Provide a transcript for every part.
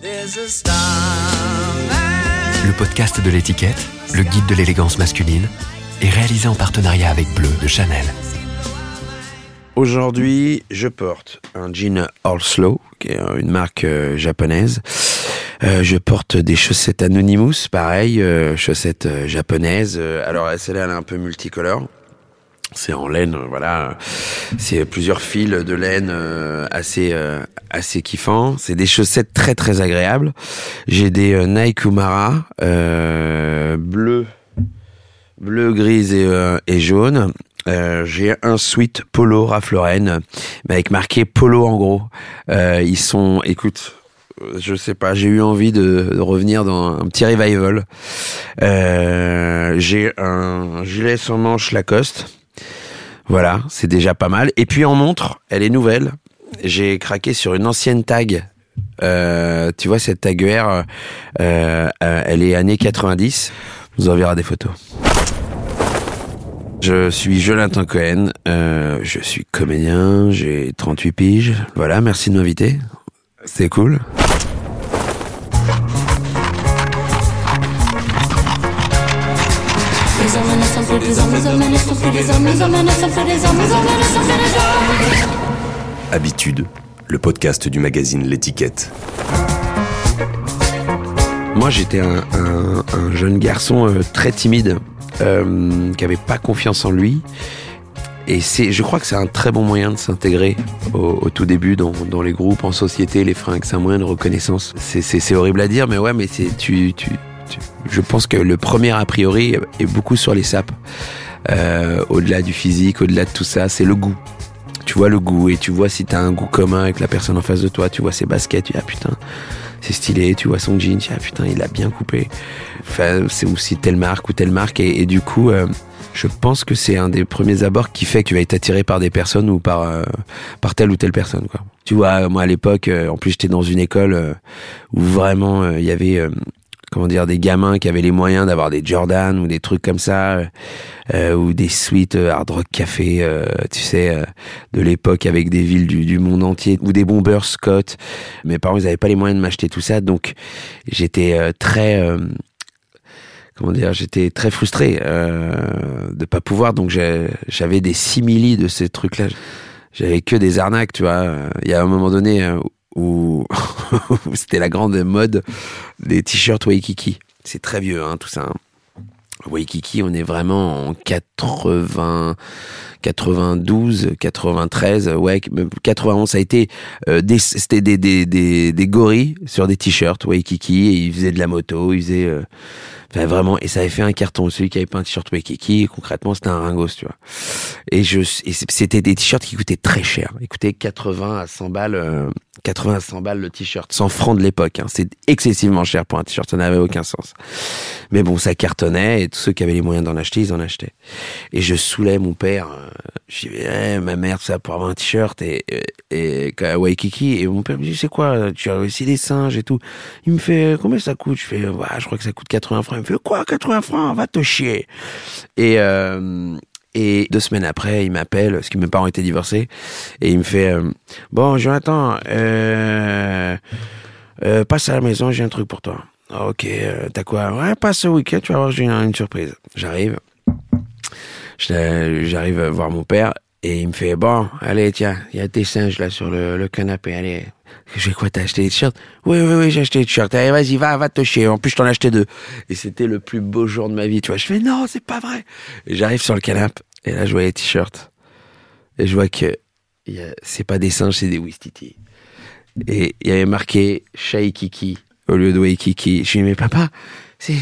Le podcast de l'étiquette, le guide de l'élégance masculine, est réalisé en partenariat avec Bleu de Chanel. Aujourd'hui, je porte un jean All Slow, qui est une marque euh, japonaise. Euh, je porte des chaussettes Anonymous, pareil, euh, chaussettes euh, japonaises. Alors celle-là, elle est un peu multicolore. C'est en laine, euh, voilà. C'est plusieurs fils de laine euh, assez euh, assez kiffants. C'est des chaussettes très très agréables. J'ai des Nike Umara euh, bleu, bleu, grise et, euh, et jaune. Euh, j'ai un sweat polo Ralph Lauren, mais avec marqué polo en gros. Ils sont, écoute, je sais pas, j'ai eu envie de, de revenir dans un petit revival. Euh, j'ai un gilet sans manche Lacoste. Voilà, c'est déjà pas mal. Et puis en montre, elle est nouvelle. J'ai craqué sur une ancienne tag. Euh, tu vois cette tag euh, euh, elle est année 90. On vous enverra des photos. Je suis Jonathan Cohen, euh, je suis comédien, j'ai 38 piges. Voilà, merci de m'inviter. C'est cool. Habitude, le podcast du magazine L'étiquette. Moi, j'étais un, un- un jeune garçon euh, très timide, euh, qui avait pas confiance en lui. Et c'est, je crois que c'est un très bon moyen de s'intégrer au, au tout début dans, dans les groupes, en société, les fringues, c'est un moyen de reconnaissance. C'est, horrible à dire, mais ouais, mais c'est, tu, tu, tu- je pense que le premier a priori est beaucoup sur les sapes. Euh, au-delà du physique, au-delà de tout ça, c'est le goût. Tu vois le goût et tu vois si t'as un goût commun avec la personne en face de toi. Tu vois ses baskets, tu dis ah putain, c'est stylé. Tu vois son jean, tu dis ah putain, il a bien coupé. Enfin, c'est aussi telle marque ou telle marque et, du coup, euh, je pense que c'est un des premiers abords qui fait que tu vas être attiré par des personnes ou par euh, par telle ou telle personne. Tu vois, moi à l'époque, en plus j'étais dans une école où vraiment il y avait comment dire des gamins qui avaient les moyens d'avoir des Jordan ou des trucs comme ça euh, euh, ou des suites euh, Hard Rock Café tu sais de l'époque avec des villes du, monde entier ou des bombers Scott. Mes parents ils avaient pas les moyens de m'acheter tout ça donc j'étais très comment dire j'étais très frustré de pas pouvoir. Donc j'avais des simili de ces trucs là j'avais que des arnaques tu vois. Il y a un moment donné où c'était la grande mode des t-shirts Waikiki. C'est très vieux, hein, tout ça. hein. Waikiki, on est vraiment en 80, 92, 93, ouais, 91, ça a été euh, c'était des, gorilles sur des t-shirts Waikiki et ils faisaient de la moto, ils faisaient, euh, vraiment, et ça avait fait un carton. Celui qui avait pas un t-shirt Waikiki, concrètement, c'était un ringos, tu vois. Et je, c'était des t-shirts qui coûtaient très cher. Ils coûtaient 80 à 100 balles, euh, 80 à 100 balles le t-shirt, 100 francs de l'époque. Hein. C'est excessivement cher pour un t-shirt, ça n'avait aucun sens. Mais bon, ça cartonnait et tous ceux qui avaient les moyens d'en acheter, ils en achetaient. Et je saoulais mon père. euh, Je disais, Eh, ma mère, ça pour avoir un t-shirt et, et, et à Waikiki. Et mon père me dit, c'est quoi Tu as aussi des singes et tout. Il me fait, combien ça coûte? Je fais, ouais, je crois que ça coûte 80 francs. Il me fait, quoi 80 francs? Va te chier. Et, euh, et deux semaines après, il m'appelle, parce que mes parents étaient divorcés, et il me fait euh, Bon, Jonathan, euh, euh, passe à la maison, j'ai un truc pour toi. Ah, ok, euh, t'as quoi Ouais, passe ce week-end, tu vas voir, j'ai une, surprise. J'arrive, j'arrive voir mon père, et il me fait Bon, allez, tiens, il y a des singes là sur le canapé, allez. J'ai quoi, t'as acheté des t-shirts? Oui, oui, oui, j'ai acheté des t-shirts. Allez, vas-y, va, va te chier. En plus, je t'en ai acheté deux. Et c'était le plus beau jour de ma vie, tu vois. Je fais, non, c'est pas vrai. J'arrive sur le canapé, et là, je vois les t-shirts. Et je vois que c'est pas des singes, c'est des Wistiti. Et il y avait marqué Shaikiki au lieu de Waikiki. Je lui dis, mais papa, c'est,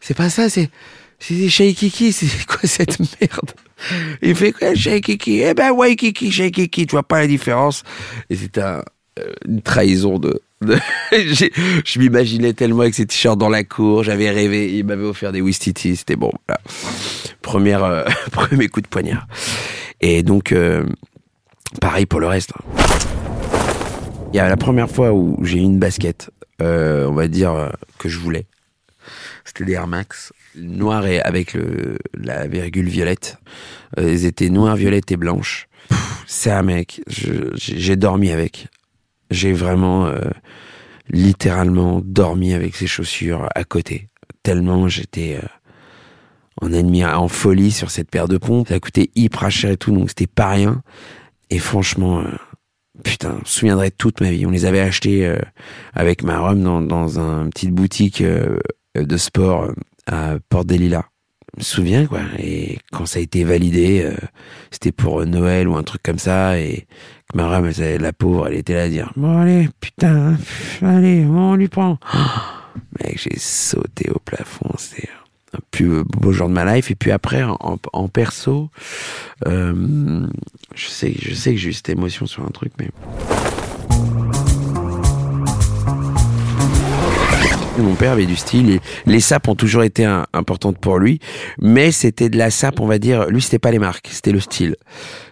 c'est pas ça, c'est, c'est c'est quoi cette merde? Il fait quoi, Shaikiki? Eh ben, Waikiki, Shaikiki, tu vois pas la différence? Et c'était un- une trahison de, je m'imaginais tellement avec ces t-shirts dans la cour, j'avais rêvé, il m'avait offert des Wistiti, c'était bon. Première, euh, premier coup de poignard. Et donc, euh, pareil pour le reste. Il y a la première fois où j'ai eu une basket, euh, on va dire, euh, que je voulais. C'était des Air Max, noir et avec le, la virgule violette. Euh, ils étaient noires, violettes et blanches. C'est un mec, j'ai dormi avec. J'ai vraiment... euh, littéralement dormi avec ses chaussures à côté. Tellement j'étais euh, en en folie sur cette paire de pompes. Ça coûté hyper cher et tout, donc c'était pas rien. Et franchement, euh, putain, je me souviendrai toute ma vie. On les avait achetés euh, avec ma rhum dans, une petite boutique de sport à Porte des Lilas. Je me souviens, quoi. Et quand ça a été validé, c'était pour Noël ou un truc comme ça. Et ma rhum, la pauvre, elle était là à dire, bon allez, putain, allez, on lui prend. mec, j'ai sauté au plafond. C'est un plus beau jour de ma life. Et puis après, en, perso, euh, je sais, je sais que j'ai eu cette émotion sur un truc, mais. Mon père avait du style. les sapes ont toujours été importantes pour lui, mais c'était de la sape, on va dire. Lui, c'était pas les marques, c'était le style.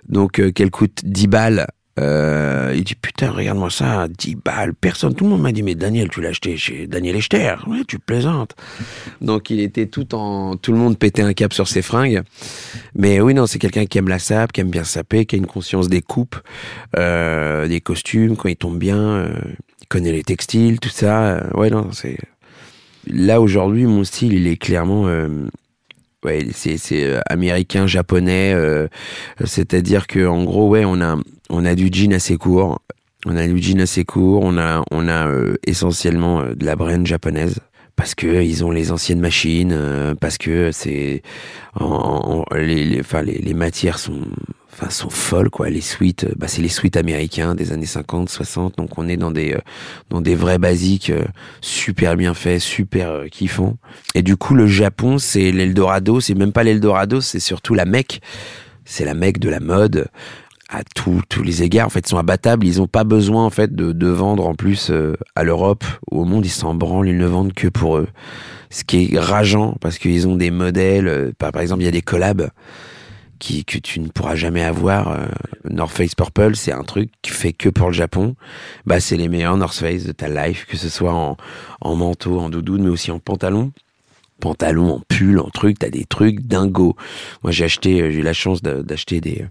Donc, euh, qu'elle coûte 10 balles, euh, il dit putain regarde-moi ça 10 balles. Personne tout le monde m'a dit mais Daniel tu l'as acheté chez Daniel Echter. Ouais tu plaisantes. Donc il était tout en tout le monde pétait un cap sur ses fringues. Mais oui non c'est quelqu'un qui aime la sape qui aime bien saper qui a une conscience des coupes euh, des costumes quand il tombe bien euh, il connaît les textiles tout ça. Ouais non c'est là aujourd'hui mon style il est clairement ouais, c'est c'est américain, japonais, euh, c'est-à-dire que en gros, ouais, on a on a du jean assez court, on a du jean assez court, on a on a euh, essentiellement euh, de la brand japonaise parce que ils ont les anciennes machines, parce que c'est les les, enfin, les les matières sont enfin sont folles quoi. Les suites bah c'est les suites américains des années 50 60 donc on est dans des dans des vrais basiques super bien faits super kiffants. Et du coup le Japon c'est l'Eldorado c'est même pas l'Eldorado c'est surtout la Mecque. C'est la Mecque de la mode à tous tous les égards. En fait, sont abattables. Ils n'ont pas besoin en fait de, de vendre en plus euh, à l'Europe ou au monde. Ils s'en branlent. Ils ne vendent que pour eux. Ce qui est rageant parce qu'ils ont des modèles. Euh, par, exemple, il y a des collabs qui que tu ne pourras jamais avoir. Euh, North Face Purple, c'est un truc qui fait que pour le Japon. Bah, c'est les meilleurs North Face de ta life, que ce soit en, en manteau, en doudoune, mais aussi en pantalon pantalon, en pull, en truc, t'as des trucs dingos. Moi, j'ai acheté, euh, j'ai eu la chance d'acheter des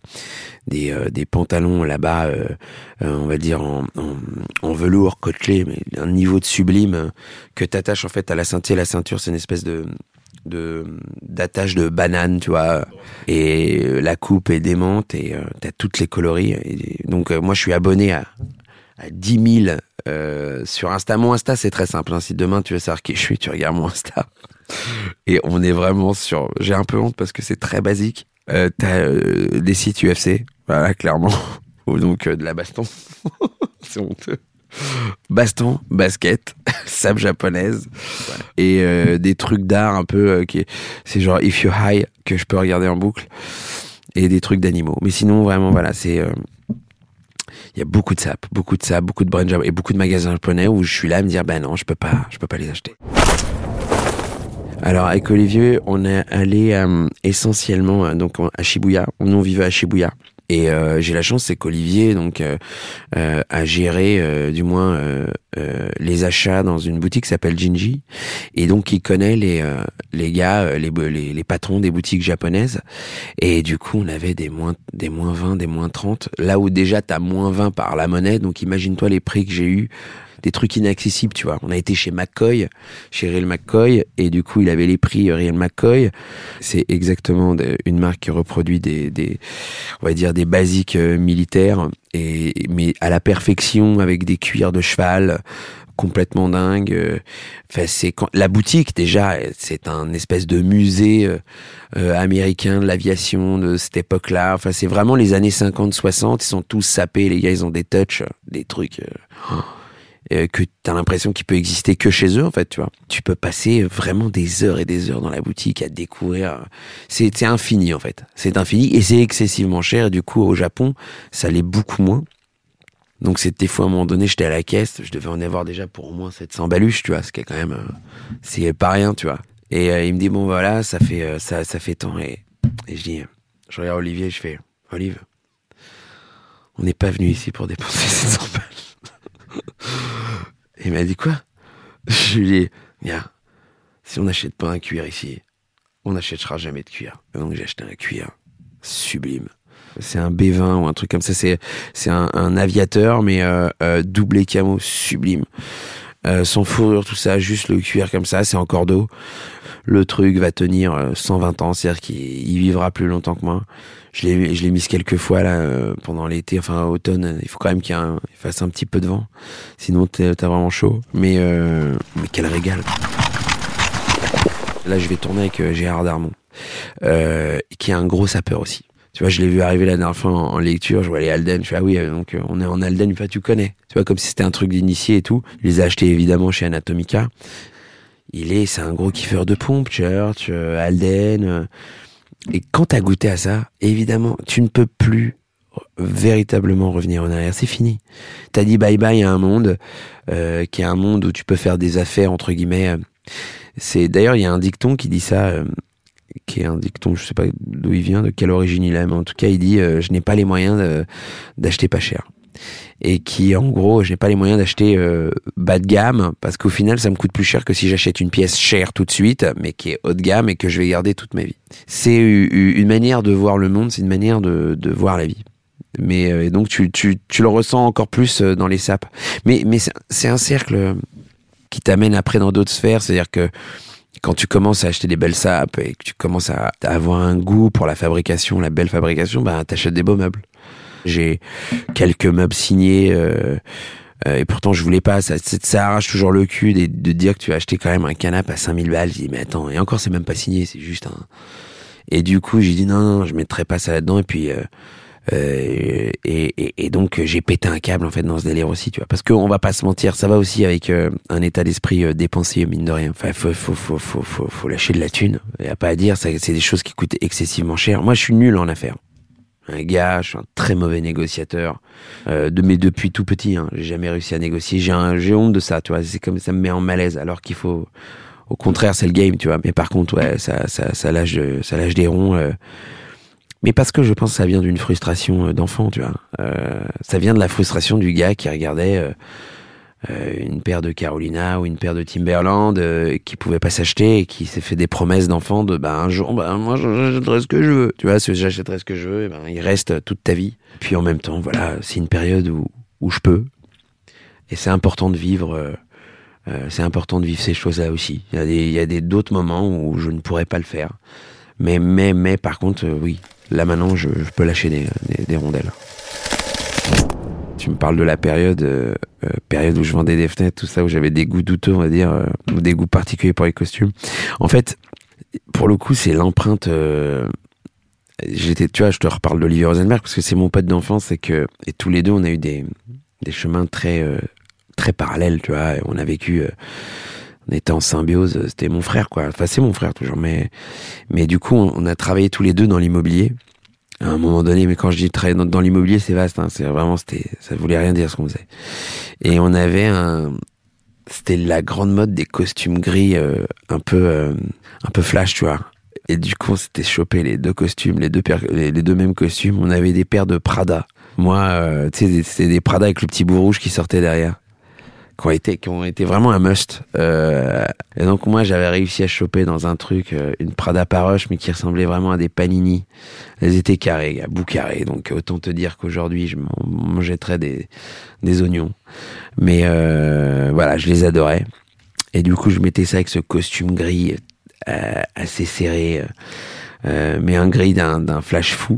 des, euh, des pantalons là-bas, euh, on va dire en, en, velours côtelé, mais un niveau de sublime que t'attaches en fait à la ceinture. La ceinture, c'est une espèce de de d'attache de banane, tu vois. Et la coupe est démente et t'as toutes les coloris. Donc moi, je suis abonné à à 10 000 sur Insta. Mon Insta, c'est très simple. Hein. Si demain tu veux savoir qui je suis, tu regardes mon Insta. Et on est vraiment sur. J'ai un peu honte parce que c'est très basique. Euh, T'as euh, des sites UFC, voilà, clairement. Ou donc euh, de la baston. c'est honteux. Baston, basket, sable japonaise et euh, des trucs d'art un peu euh, qui c'est genre If You High que je peux regarder en boucle et des trucs d'animaux. Mais sinon vraiment voilà c'est il y a beaucoup de sap, beaucoup de sap, beaucoup de brand et beaucoup de magasins japonais où je suis là à me dire ben non je peux pas je peux pas les acheter. Alors avec Olivier, on est allé euh, essentiellement euh, donc à Shibuya. On vivait à Shibuya. Et euh, j'ai la chance, c'est qu'Olivier donc a géré du moins les achats dans une boutique qui s'appelle Jinji, et donc il connaît les les gars, les, les, les patrons des boutiques japonaises. Et du coup, on avait des moins des moins 20, des moins 30. Là où déjà t'as moins 20 par la monnaie, donc imagine-toi les prix que j'ai eu des trucs inaccessibles, tu vois. On a été chez McCoy, chez Real McCoy, et du coup, il avait les prix Real McCoy. C'est exactement une marque qui reproduit des, des, on va dire, des basiques euh, militaires, et, mais à la perfection, avec des cuirs de cheval, complètement dingue. Euh, enfin, c'est la boutique déjà, c'est un espèce de musée euh, américain de l'aviation de cette époque-là. Enfin, c'est vraiment les années 50-60. Ils sont tous sapés, les gars. Ils ont des touchs, des trucs. Oh euh, que t'as l'impression qu'il peut exister que chez eux en fait tu vois. Tu peux passer vraiment des heures et des heures dans la boutique à découvrir. C'est c'est infini en fait. C'est infini et c'est excessivement cher. Du coup au Japon ça l'est beaucoup moins. Donc c'était fois à un moment donné j'étais à la caisse. Je devais en avoir déjà pour au moins 700 baluches tu vois ce qui est quand même euh, c'est pas rien tu vois. Et euh, il me dit bon voilà ça fait ça ça fait tant. Et, et je dis je regarde Olivier je fais Olive on n'est pas venu ici pour dépenser 700 balles il m'a dit quoi? Je lui ai dit, si on n'achète pas un cuir ici, on n'achètera jamais de cuir. Donc j'ai acheté un cuir sublime. C'est un B20 ou un truc comme ça. C'est un, aviateur mais euh, euh, doublé camo sublime. Euh, sans fourrure, tout ça, juste le cuir comme ça, c'est en cordeau. Le truc va tenir euh, 120 ans, c'est-à-dire qu'il il vivra plus longtemps que moi. Je l'ai, je l'ai mis quelques fois là euh, pendant l'été, enfin automne. Il faut quand même qu'il fasse un petit peu de vent, sinon t'as vraiment chaud. Mais euh, mais quel régal Là, je vais tourner avec euh, Gérard Darmon, euh, qui est un gros sapeur aussi. Tu vois, je l'ai vu arriver la dernière fois en, lecture, je vois les Alden, je fais ah oui, euh, donc euh, on est en Alden, tu connais. Tu vois, comme si c'était un truc d'initié et tout. Je les ai achetés évidemment chez Anatomica. Il est, c'est un gros kiffeur de pompe, Church, euh, Alden. et quand t'as goûté à ça, évidemment, tu ne peux plus véritablement revenir en arrière. C'est fini. T'as dit bye bye à un monde euh, qui est un monde où tu peux faire des affaires entre guillemets. c'est d'ailleurs il y a un dicton qui dit ça, euh, qui est un dicton, je sais pas d'où il vient, de quelle origine il a, mais en tout cas il dit euh, je n'ai pas les moyens d'acheter pas cher. Et qui en gros je n'ai pas les moyens d'acheter euh, bas de gamme parce qu'au final ça me coûte plus cher que si j'achète une pièce chère tout de suite, mais qui est haut de gamme et que je vais garder toute ma vie. C'est une manière de voir le monde, c'est une manière de, voir la vie. Mais euh, et donc tu, tu, tu le ressens encore plus dans les sapes. Mais, mais c'est un cercle qui t'amène après dans d'autres sphères. C'est-à-dire que quand tu commences à acheter des belles sapes et que tu commences à, avoir un goût pour la fabrication, la belle fabrication, ben t'achètes des beaux meubles. J'ai quelques meubles signés euh, euh, et pourtant je voulais pas. Ça, ça arrache toujours le cul de, dire que tu as acheté quand même un canapé à 5000 balles. Je dis mais attends, et encore c'est même pas signé, c'est juste un. Et du coup j'ai dit non, non, je mettrai pas ça là-dedans et puis. Euh, et, et, et donc j'ai pété un câble en fait dans ce délire aussi, tu vois. Parce qu'on va pas se mentir, ça va aussi avec euh, un état d'esprit euh, dépensier mine de rien. Enfin, faut faut faut faut faut, faut lâcher de la thune. Y a pas à dire, c'est des choses qui coûtent excessivement cher. Moi, je suis nul en affaires. Un gars, je suis un très mauvais négociateur. Euh, de mais depuis tout petit, hein, j'ai jamais réussi à négocier. J'ai honte de ça, tu vois. C'est comme ça me met en malaise, alors qu'il faut. Au contraire, c'est le game, tu vois. Mais par contre, ouais, ça ça ça lâche ça lâche des ronds. euh, mais parce que je pense que ça vient d'une frustration euh, d'enfant, tu vois. Euh, ça vient de la frustration du gars qui regardait euh, euh, une paire de Carolina ou une paire de Timberland euh, qui pouvait pas s'acheter et qui s'est fait des promesses d'enfant de bah un jour bah moi j'achèterai ce que je veux. Tu vois, si j'achèterai ce que je veux, et ben il reste toute ta vie. Puis en même temps, voilà, c'est une période où où je peux. Et c'est important de vivre euh, c'est important de vivre ces choses-là aussi. Il y a il y a des d'autres moments où je ne pourrais pas le faire. Mais mais mais par contre oui, Là maintenant, je, peux lâcher des, des, rondelles. Tu me parles de la période, euh, euh, période où je vendais des fenêtres, tout ça, où j'avais des goûts douteux, on va dire, euh, ou des goûts particuliers pour les costumes. En fait, pour le coup, c'est l'empreinte. J'étais, tu vois, je te reparle d'Olivier Rosenberg parce que c'est mon pote d'enfance et que tous les deux, on a eu des des chemins très très parallèles, tu vois. on a vécu. On était en symbiose, c'était mon frère, quoi. Enfin, c'est mon frère toujours, mais mais du coup, on, a travaillé tous les deux dans l'immobilier à un moment donné. Mais quand je dis travailler dans, dans l'immobilier, c'est vaste. Hein, c'est vraiment, c'était, ça voulait rien dire ce qu'on faisait. Et on avait un, c'était la grande mode des costumes gris, euh, un peu, euh, un peu flash, tu vois. Et du coup, on s'était chopé les deux costumes, les deux les, les deux mêmes costumes. On avait des paires de Prada. Moi, euh, tu sais, c'était des Prada avec le petit bout rouge qui sortait derrière qui ont été, qui ont été vraiment un must. Euh, et donc moi j'avais réussi à choper dans un truc euh, une Prada Paroche mais qui ressemblait vraiment à des panini. Elles étaient carrées, à bout carré. Donc autant te dire qu'aujourd'hui je m'en jetterais des, des oignons. Mais euh, voilà, je les adorais. Et du coup je mettais ça avec ce costume gris euh, assez serré, euh, mais un gris d'un flash fou.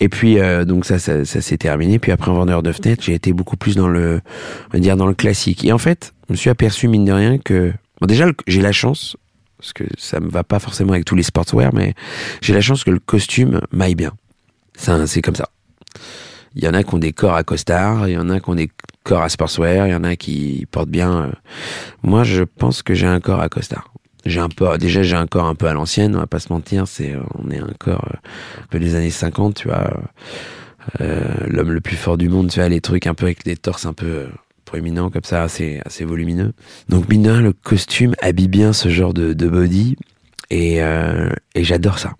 Et puis euh, donc ça, ça, ça s'est terminé. Puis après en vendeur de fenêtres, j'ai été beaucoup plus dans le, on va dire dans le classique. Et en fait, je me suis aperçu mine de rien que, bon déjà j'ai la chance parce que ça me va pas forcément avec tous les sportswear, mais j'ai la chance que le costume m'aille bien. C'est comme ça. Il y en a qui ont des corps à costard, il y en a qui ont des corps à sportswear, il y en a qui portent bien. euh. Moi, je pense que j'ai un corps à costard. J'ai un peu, déjà j'ai un corps un peu à l'ancienne, on va pas se mentir, c'est, on est un corps euh, un peu des années 50, tu vois. Euh, l'homme le plus fort du monde, tu vois, les trucs un peu avec des torses un peu euh, proéminents comme ça, assez, assez volumineux. Donc mine de rien, le costume habille bien ce genre de, de body et, euh, et j'adore ça.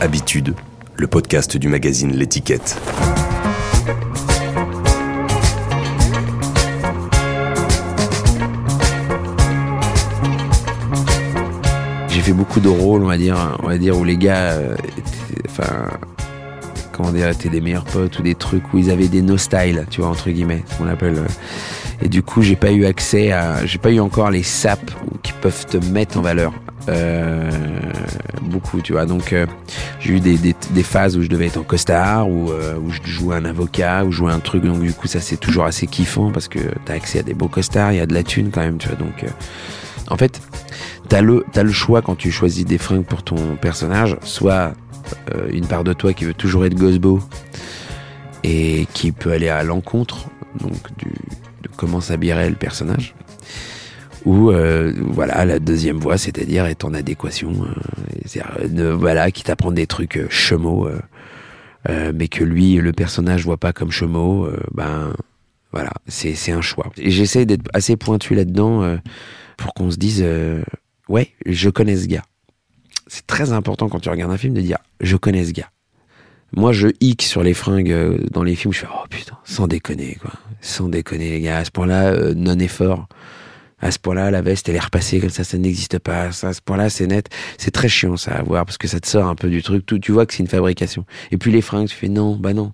Habitude, le podcast du magazine L'étiquette. J'ai fait beaucoup de rôles, on va dire, on va dire où les gars, euh, enfin, comment dire, étaient des meilleurs potes ou des trucs où ils avaient des no style, tu vois entre guillemets, ce qu'on appelle. euh. Et du coup, j'ai pas eu accès à, j'ai pas eu encore les saps qui peuvent te mettre en valeur. Euh, beaucoup, tu vois. Donc, euh, j'ai eu des, phases où je devais être en costard, où, euh, où je jouais un avocat, où je jouais un truc. Donc, du coup, ça c'est toujours assez kiffant parce que t'as accès à des beaux costards, il y a de la thune quand même, tu vois. Donc, en fait, t'as le, le choix quand tu choisis des fringues pour ton personnage, soit une part de toi qui veut toujours être gosbo et qui peut aller à l'encontre donc de comment s'habillerait le personnage ou euh, voilà la deuxième voie c'est-à-dire être en adéquation euh, euh, voilà qui t'apprend des trucs euh, chemaux mais que lui le personnage voit pas comme chemaux ben voilà c'est un choix j'essaie d'être assez pointu là-dedans pour qu'on se dise ouais je connais ce gars c'est très important quand tu regardes un film de dire je connais ce gars moi, je hic sur les fringues dans les films. Je fais oh putain, sans déconner quoi, sans déconner les gars. À ce point-là, non effort. À ce point-là, la veste elle est repassée comme ça, ça n'existe pas. À ce point-là, c'est net. C'est très chiant ça à voir parce que ça te sort un peu du truc. Tout, tu vois que c'est une fabrication. Et puis les fringues, tu fais non, bah non,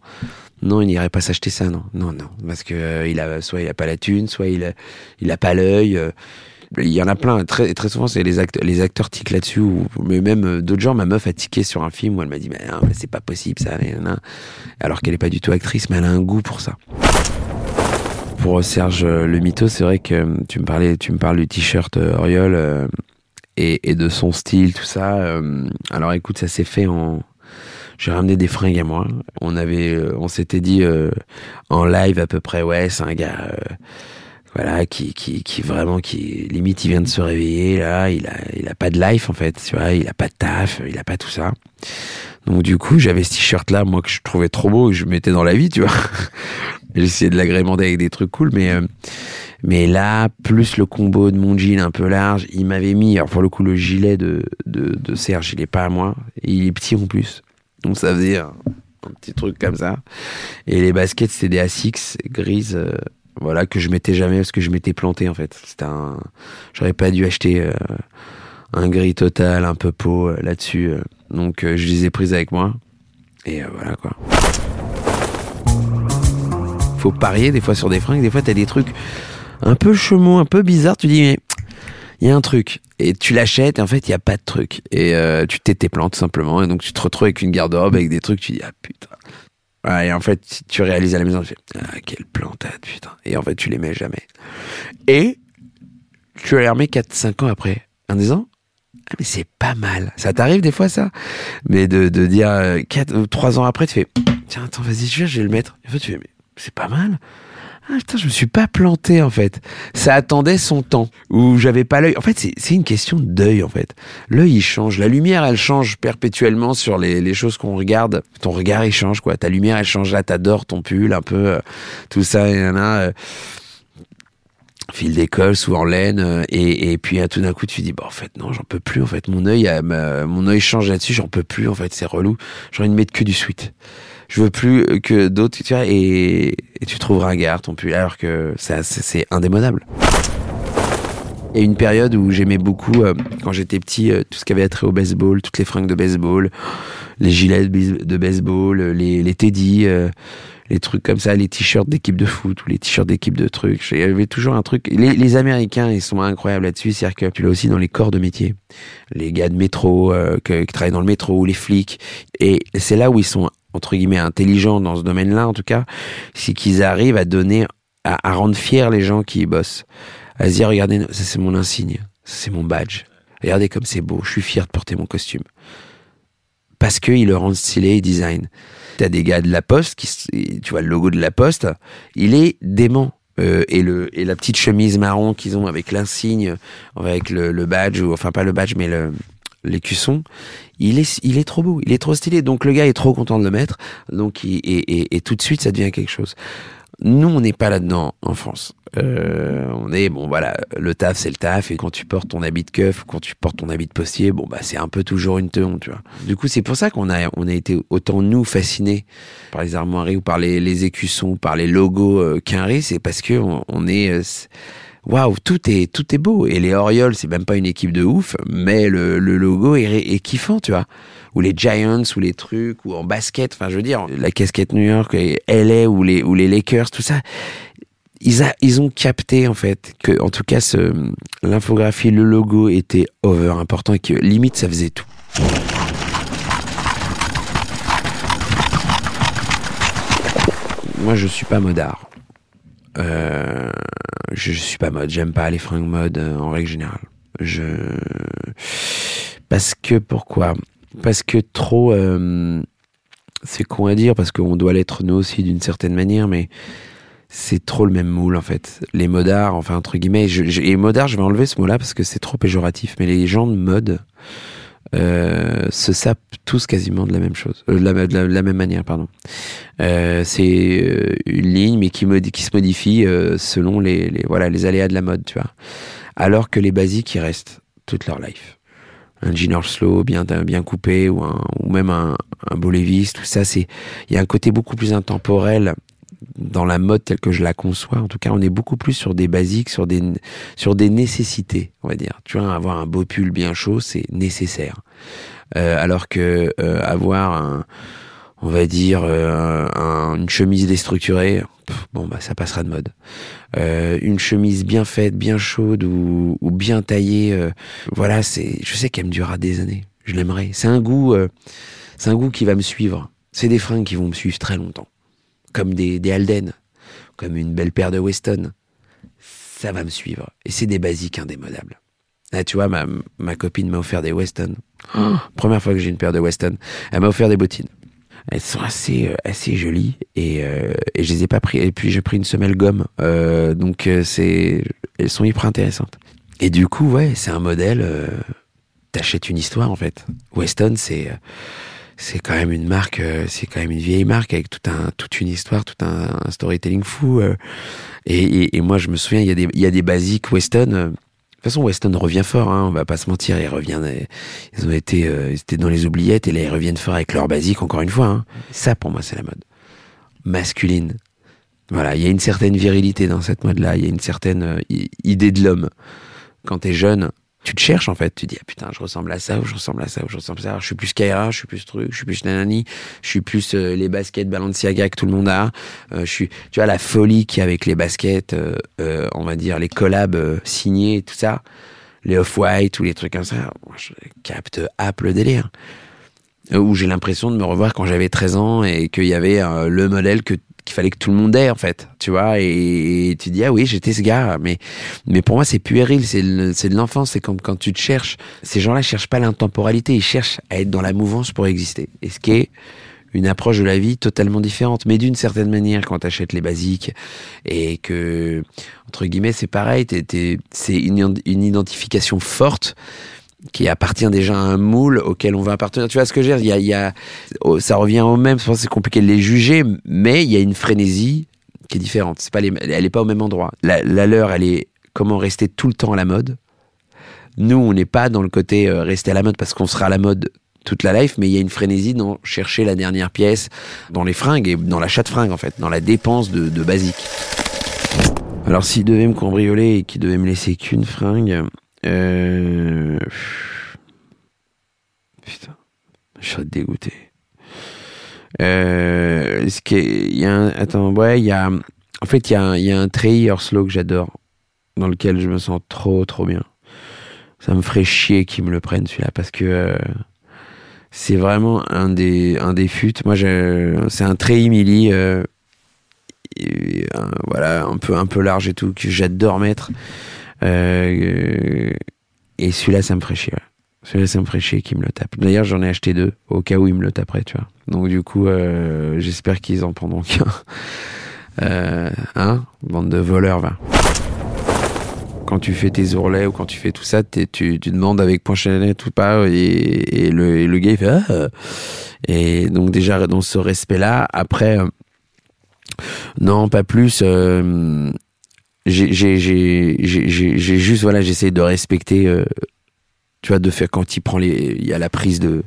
non, il n'irait pas s'acheter ça, non, non, non, parce que euh, il a soit il a pas la thune, soit il a, il a pas l'œil. euh, il y en a plein. Très, très souvent, c'est les acteurs, les acteurs tiquent là-dessus. Mais même euh, d'autres gens, ma meuf a tiqué sur un film où elle m'a dit, mais c'est pas possible ça. Alors qu'elle est pas du tout actrice, mais elle a un goût pour ça. Pour Serge euh, le mytho, c'est vrai que euh, tu me parlais, tu me parles du t-shirt Oriol euh, et, de son style, tout ça. alors écoute, ça s'est fait en. J'ai ramené des fringues à moi. On s'était dit en live à peu près, ouais, c'est un gars. voilà, qui, qui, vraiment, qui limite, il vient de se réveiller là, il a, a pas de life en fait, tu vois, il a pas de taf, il a pas tout ça. Donc du coup, j'avais ce t-shirt là, moi que je trouvais trop beau, je mettais dans la vie, tu vois. J'essayais de l'agrémenter avec des trucs cool, mais euh, mais là, plus le combo de mon jean un peu large, il m'avait mis, alors pour le coup, le gilet de de, Serge, il est pas à moi, il est petit en plus, donc ça faisait un, un petit truc comme ça. Et les baskets, c'était des Asics grises. euh, voilà que je mettais jamais parce que je m'étais planté en fait. C'était un, j'aurais pas dû acheter euh, un gris total, un peu peau euh, là-dessus. euh. donc euh, je les ai prises avec moi et voilà quoi. Faut parier des fois sur des fringues, des fois t'as des trucs un peu chemaux, un peu bizarres. Tu dis mais il y a un truc et tu l'achètes et en fait il y a pas de truc et euh, tu t'étais plantes simplement et donc tu te retrouves avec une garde-robe avec des trucs. Tu dis ah putain. Et en fait, tu réalises à la maison, tu fais Ah, quelle plantade, putain. Et en fait, tu les mets jamais. Et tu les remets 4-5 ans après, en disant Ah, mais c'est pas mal. Ça t'arrive des fois, ça? Mais de, de dire euh, 4 ou 3 ans après, tu fais Tiens, attends, vas-y, je vais, le mettre. Et en fait, tu fais Mais c'est pas mal. Ah putain, je me suis pas planté en fait. Ça attendait son temps où j'avais pas l'œil. En fait, c'est une question d'œil en fait. L'œil il change, la lumière elle change perpétuellement sur les, les choses qu'on regarde. Ton regard il change quoi. Ta lumière elle change là, t'adores ton pull un peu, euh, tout ça, et nana, euh, fil d'école sous en laine euh, et, et puis euh, tout d'un coup tu dis bah en fait non j'en peux plus en fait. Mon œil euh, mon œil change là-dessus j'en peux plus en fait c'est relou. J'ai envie de mettre que du sweat. Je veux plus que d'autres tu vois et, et tu trouves ringard ton pull alors que c'est indémodable a une période où j'aimais beaucoup, euh, quand j'étais petit, euh, tout ce qui avait trait au baseball, toutes les fringues de baseball, les gilets de, baseball, euh, les, les teddy, euh, les trucs comme ça, les t-shirts d'équipe de foot ou les t-shirts d'équipe de trucs. J'avais toujours un truc. Les, les Américains, ils sont incroyables là-dessus. C'est-à-dire que tu l'as aussi dans les corps de métier. Les gars de métro, euh, que- qui travaillent dans le métro, ou les flics. Et c'est là où ils sont, entre guillemets, intelligents dans ce domaine-là, en tout cas. C'est qu'ils arrivent à donner, à, à rendre fiers les gens qui bossent. À se regardez, ça c'est mon insigne. C'est mon badge. Regardez comme c'est beau. Je suis fier de porter mon costume. Parce qu'ils le rendent stylé et design. T'as des gars de la Poste, qui, tu vois le logo de la Poste, il est dément. Euh, et, le, et la petite chemise marron qu'ils ont avec l'insigne, avec le, le badge, ou enfin pas le badge, mais le, l'écusson, il est, il est trop beau, il est trop stylé. Donc le gars est trop content de le mettre, donc il, et, et, et tout de suite ça devient quelque chose. Nous, on n'est pas là-dedans en France. Euh, on est bon, voilà, le taf c'est le taf, et quand tu portes ton habit de keuf, quand tu portes ton habit de postier, bon bah c'est un peu toujours une teon, tu vois. Du coup, c'est pour ça qu'on a, on a été autant nous fascinés par les armoiries ou par les, les écussons, par les logos euh, Quinry, c'est parce que on, est, euh, waouh, tout est tout est beau. Et les Orioles, c'est même pas une équipe de ouf, mais le, le logo est, est, kiffant, tu vois. Ou les Giants, ou les trucs, ou en basket. Enfin, je veux dire, la casquette New York, LA, ou les ou les Lakers, tout ça. Ils, a, ils ont capté en fait que, en tout cas, l'infographie, le logo était over important et que limite ça faisait tout. Moi, je suis pas modard. Euh, je, je, suis pas mode. J'aime pas les fringues mode euh, en règle générale. Je parce que pourquoi? Parce que trop. Euh, c'est con à dire parce qu'on doit l'être nous aussi d'une certaine manière, mais c'est trop le même moule en fait. Les modards, enfin entre guillemets, et modard, je vais enlever ce mot-là parce que c'est trop péjoratif, mais les gens de mode euh, se sapent tous quasiment de la même chose, euh, de, la, même manière, pardon. Euh, c'est euh, une ligne, mais qui, qui se modifie euh, selon les, les, voilà, les aléas de la mode, tu vois. Alors que les basiques, ils restent toute leur life. Un jean slow bien, bien coupé ou, un, ou même un, un tout ça, c'est, il y a un côté beaucoup plus intemporel dans la mode telle que je la conçois, en tout cas, on est beaucoup plus sur des basiques, sur des, sur des nécessités, on va dire. Tu vois, avoir un beau pull bien chaud, c'est nécessaire. Euh, alors que euh, avoir un, on va dire, euh, un, une chemise déstructurée, pff, bon, bah, ça passera de mode. Euh, une chemise bien faite, bien chaude ou, ou bien taillée, euh, voilà, c'est, je sais qu'elle me durera des années. Je l'aimerais. C'est un goût, euh, c'est un goût qui va me suivre. C'est des fringues qui vont me suivre très longtemps comme des, des Alden, comme une belle paire de Weston. Ça va me suivre. Et c'est des basiques indémodables. Là, tu vois, ma, ma copine m'a offert des Weston. Oh, première fois que j'ai une paire de Weston. Elle m'a offert des bottines. Elles sont assez, euh, assez jolies et, euh, et je les ai pas pris. Et puis j'ai pris une semelle gomme. Euh, donc c'est, elles sont hyper intéressantes. Et du coup, ouais, c'est un modèle. T'achètes une histoire en fait. Weston, c'est c'est quand même une marque, euh, c'est quand même une vieille marque avec tout un, toute une histoire, tout un, storytelling fou. Euh, et, et, et, moi, je me souviens, il y a des, il y a des basiques Weston. Euh, de toute façon, Weston revient fort, hein, on va pas se mentir. Ils reviennent, ils ont été, ils étaient dans les oubliettes et là ils reviennent fort avec leur basique encore une fois. Hein. Ça, pour moi, c'est la mode masculine. Voilà, il y a une certaine virilité dans cette mode-là. Il y a une certaine idée de l'homme. Quand t'es jeune, tu te cherches en fait, tu dis ah putain je ressemble à ça ou je ressemble à ça ou je ressemble à ça. Je suis plus Kaira, je suis plus truc, je suis plus nanani, je suis plus euh, les baskets Balenciaga que tout le monde a. Euh, je suis, tu vois la folie qui avec les baskets, euh, on va dire les collabs signés tout ça, les off white ou les trucs comme ça. Je capte app le délire. Où j'ai l'impression de me revoir quand j'avais 13 ans et qu'il y avait le modèle que qu'il fallait que tout le monde ait en fait tu vois et, tu dis ah oui j'étais ce gars mais mais pour moi c'est puéril c'est de l'enfance c'est comme quand tu te cherches. Ces gens-là cherchent pas l'intemporalité ils cherchent à être dans la mouvance pour exister. Et ce qui est une approche de la vie totalement différente. Mais d'une certaine manière quand tu achètes les basiques et que entre guillemets c'est pareil c'est une, une identification forte qui appartient déjà à un moule auquel on va appartenir. Tu vois ce que je veux dire? Oh, Ça revient au même, c'est compliqué de les juger, mais il y a une frénésie qui est différente. C'est pas elle n'est pas au même endroit. La, leur, elle est comment rester tout le temps à la mode. Nous, on n'est pas dans le côté euh, rester à la mode parce qu'on sera à la mode toute la life, mais il y a une frénésie dans chercher la dernière pièce, dans les fringues et dans l'achat de fringues en fait, dans la dépense de, de basique. Alors s'ils devaient me cambrioler et qu'ils devaient me laisser qu'une fringue, euh... Putain, je suis dégoûté. Euh, ce qui est, y a un, attends, ouais, il y a, en fait, il y a, un, y a un treillis Slow que j'adore, dans lequel je me sens trop, trop bien. Ça me ferait chier qu'ils me le prennent celui-là parce que euh, c'est vraiment un des, un des fûts. Moi, c'est un treillis mili, euh, et, un, voilà, un peu, un peu large et tout que j'adore mettre. Euh, et celui-là, ça me ferait chier. Celui-là, ça me ferait chier qu'il me le tape. D'ailleurs, j'en ai acheté deux, au cas où il me le taperait, tu vois. Donc, du coup, euh, j'espère qu'ils en prendront qu'un. Euh, hein Bande de voleurs, va. Quand tu fais tes ourlets ou quand tu fais tout ça, tu, demandes avec poinchonnette ou pas, et, et, le, et le gars, il fait ah. Et donc, déjà, dans ce respect-là, après, euh, non, pas plus. J'ai juste voilà j'essaie de respecter euh, tu vois de faire quand il prend les il y a la prise de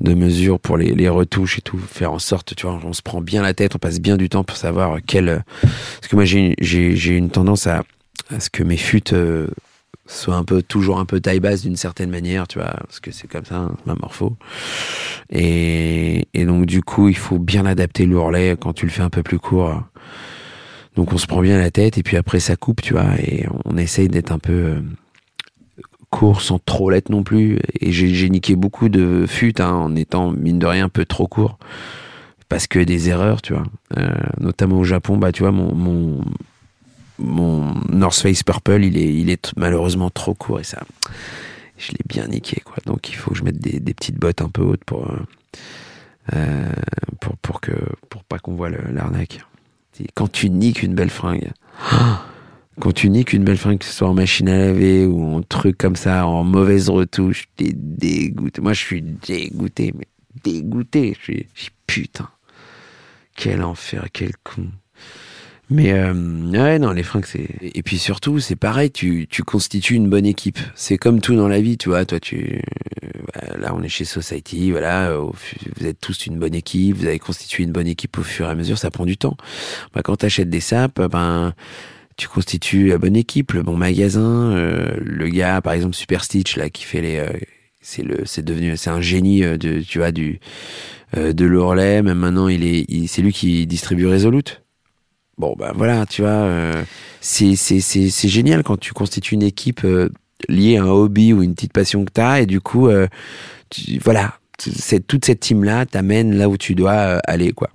de mesure pour les, les retouches et tout faire en sorte tu vois on se prend bien la tête on passe bien du temps pour savoir quel parce que moi j'ai j'ai une tendance à à ce que mes futes euh, soient un peu toujours un peu taille basse d'une certaine manière, tu vois, parce que c'est comme ça, hein, ma morpho. Et, et donc du coup, il faut bien adapter l'ourlet quand tu le fais un peu plus court. Donc on se prend bien la tête et puis après ça coupe, tu vois, et on essaye d'être un peu euh, court sans trop l'être non plus. Et j'ai niqué beaucoup de futes hein, en étant mine de rien un peu trop court parce que des erreurs, tu vois. Euh, notamment au Japon, bah tu vois mon North Face Purple, il est malheureusement trop court et ça je l'ai bien niqué quoi. Donc il faut que je mette des, petites bottes un peu hautes pour euh, pour pour que pour pas qu'on voit l'arnaque. Quand tu niques une belle fringue, quand tu niques une belle fringue, que ce soit en machine à laver ou en truc comme ça, en mauvaise retouche, t'es dégoûté. Moi, je suis dégoûté, mais dégoûté. Je suis, putain, quel enfer, quel con. Mais euh, ouais, non, les fringues, c'est. Et puis surtout, c'est pareil, tu, tu constitues une bonne équipe. C'est comme tout dans la vie, tu vois. Toi, tu. bah, Là, on est chez Society, voilà. Vous êtes tous une bonne équipe, vous avez constitué une bonne équipe au fur et à mesure, ça prend du temps. Bah, quand tu achètes des sapes, ben. Tu constitues la bonne équipe, le bon magasin, euh, le gars, par exemple, Super Stitch, là, qui fait les. euh, c'est le, c'est devenu, c'est un génie euh, de, tu vois, du, euh, de l'Ourlet. Même maintenant, il est, c'est lui qui distribue Resolute. Bon, ben voilà, tu vois, euh, c'est, c'est, c'est, génial quand tu constitues une équipe euh, liée à un hobby ou une petite passion que tu as, et du coup, euh, tu- voilà, toute cette team-là t'amène là où tu dois euh, aller, quoi.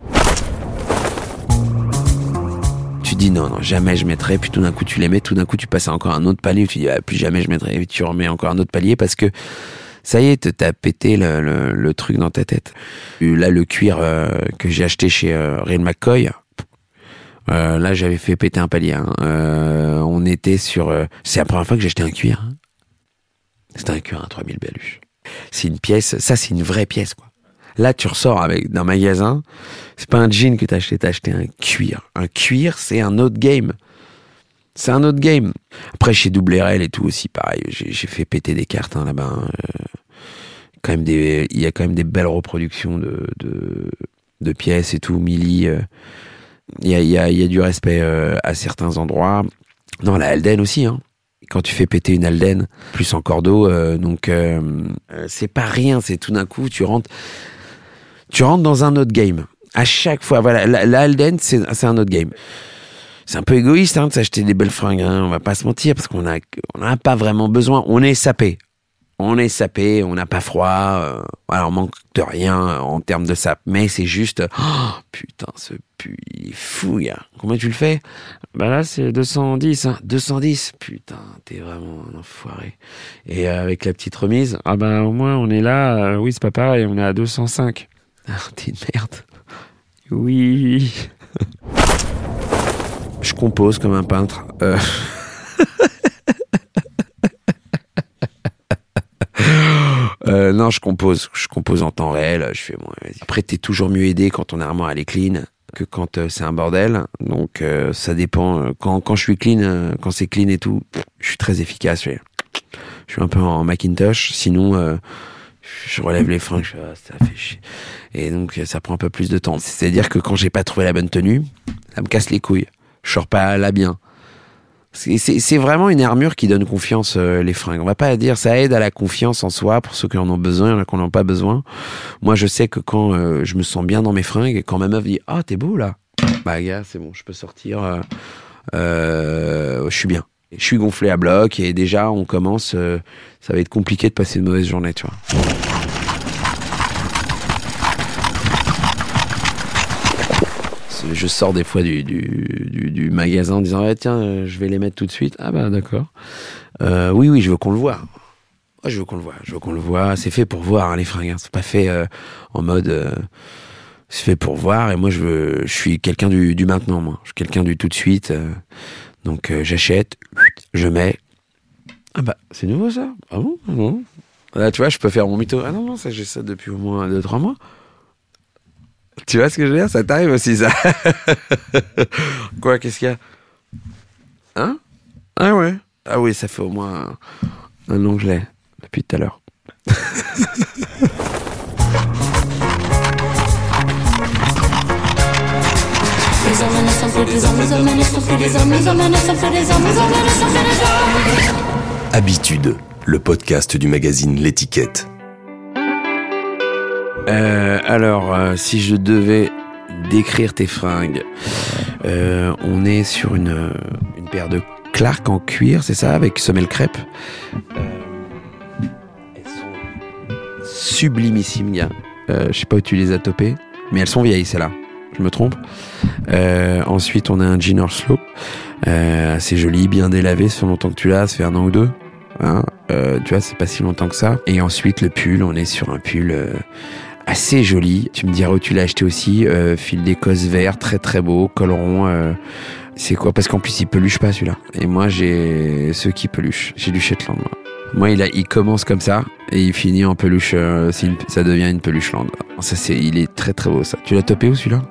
Tu dis non, non, jamais je mettrai, puis tout d'un coup tu les mets, tout d'un coup tu passes à encore un autre palier, tu dis ah, plus jamais je mettrai, et tu remets encore un autre palier parce que ça y est, t'as pété le, le, le truc dans ta tête. Là, le cuir euh, que j'ai acheté chez euh, Real McCoy, euh, là j'avais fait péter un palier. hein. Euh, on était sur... euh, c'est la première fois que j'ai acheté un cuir. hein. C'était un cuir à 3000 baluches. C'est une pièce, ça c'est une vraie pièce quoi. Là tu ressors avec d'un magasin, c'est pas un jean que t'as acheté, t'as acheté un cuir. Un cuir c'est un autre game. C'est un autre game. Après chez Double RL et tout aussi pareil, j'ai fait péter des cartes hein, là-bas. quand même des, il y a quand même des belles reproductions de, de, pièces et tout, Mili. euh, il y a, a, a du respect euh, à certains endroits. Non, la Alden aussi. Hein. Quand tu fais péter une Alden, plus en cordeau, euh, donc euh, c'est pas rien. C'est tout d'un coup, tu rentres, tu dans un autre game. À chaque fois, voilà, la, la Alden, c'est un autre game. C'est un peu égoïste hein, de s'acheter des belles fringues. Hein, on va pas se mentir parce qu'on a, on n'a pas vraiment besoin. On est sapé. On est sapé, on n'a pas froid, euh, voilà, on manque de rien en termes de sap. Mais c'est juste, oh, putain, ce pu, il est fou, gars. Combien tu le fais? Bah là, c'est 210, hein. 210, putain, t'es vraiment un enfoiré. Et euh, avec la petite remise, ah bah au moins on est là, euh, oui c'est pas pareil, on est à 205. Ah, t'es une merde. Oui. Je compose comme un peintre. Euh, Euh, non, je compose. Je compose en temps réel. Je fais bon. Après, t'es toujours mieux aidé quand ton armoire elle est clean que quand euh, c'est un bordel. Donc, euh, ça dépend. Euh, Quand, quand je suis clean, quand c'est clean et tout, je suis très efficace. Je, suis un peu en Macintosh. Sinon, je relève les fringues. Je, ah, ça fait chier. Et donc, ça prend un peu plus de temps. C'est-à-dire que quand j'ai pas trouvé la bonne tenue, ça me casse les couilles. Je sors pas là bien. C'est- vraiment une armure qui donne confiance, euh, les fringues. On va pas dire ça aide à la confiance en soi pour ceux qui en ont besoin, a qui n'en ont pas besoin. Moi, je sais que quand euh, je me sens bien dans mes fringues et quand ma meuf dit Ah, t'es beau là Bah, gars, c'est bon, je peux sortir. euh, euh, je suis bien. Je suis gonflé à bloc et déjà, on commence. euh, ça va être compliqué de passer une mauvaise journée, tu vois. Je sors des fois du, magasin en disant ah, tiens euh, je vais les mettre tout de suite. Ah bah d'accord. Euh, oui oui je veux qu'on le voit. Je veux qu'on le voit. Je veux qu'on le c'est fait pour voir hein, les fringues hein. c'est pas fait euh, en mode c'est fait pour voir. Et moi je veux je suis quelqu'un du, maintenant moi. Je suis quelqu'un du tout de suite donc j'achète je mets. Ah bah c'est nouveau ça. Ah bon? Ah bon? Là tu vois je peux faire mon mytho. Ah non non ça j'ai ça depuis au moins 2-3 mois tu vois ce que je veux dire? Ça t'arrive aussi, ça. Quoi, qu'est-ce qu'il y a? Hein? Ah ouais. Ah oui, ça fait au moins un, un l'ai, depuis tout à l'heure. Habitude, le podcast du magazine L'étiquette. Euh, alors, euh, si je devais décrire tes fringues, euh, on est sur une, une paire de Clark en cuir, c'est ça, avec semelle crêpe. Elles sont sublimissimes, gars. Je sais pas où tu les as topées, mais elles sont vieilles, celles-là. Je me trompe. Ensuite, on a un jean euh, assez joli, bien délavé. Fait longtemps que tu l'as, ça fait un an ou deux. Hein tu vois, c'est pas si longtemps que ça. Et ensuite, le pull, on est sur un pull assez joli. Tu me diras où tu l'as acheté aussi. Euh, fil d'écosse vert, très très beau, col rond. euh, c'est quoi? Parce qu'en plus, il peluche pas celui-là. Et moi, j'ai ceux qui peluchent. J'ai du Shetland, moi. Moi, il, a, il commence comme ça et il finit en peluche. euh, ça devient une peluche land. Ça, c'est, il est très très beau ça. Tu l'as topé où celui-là?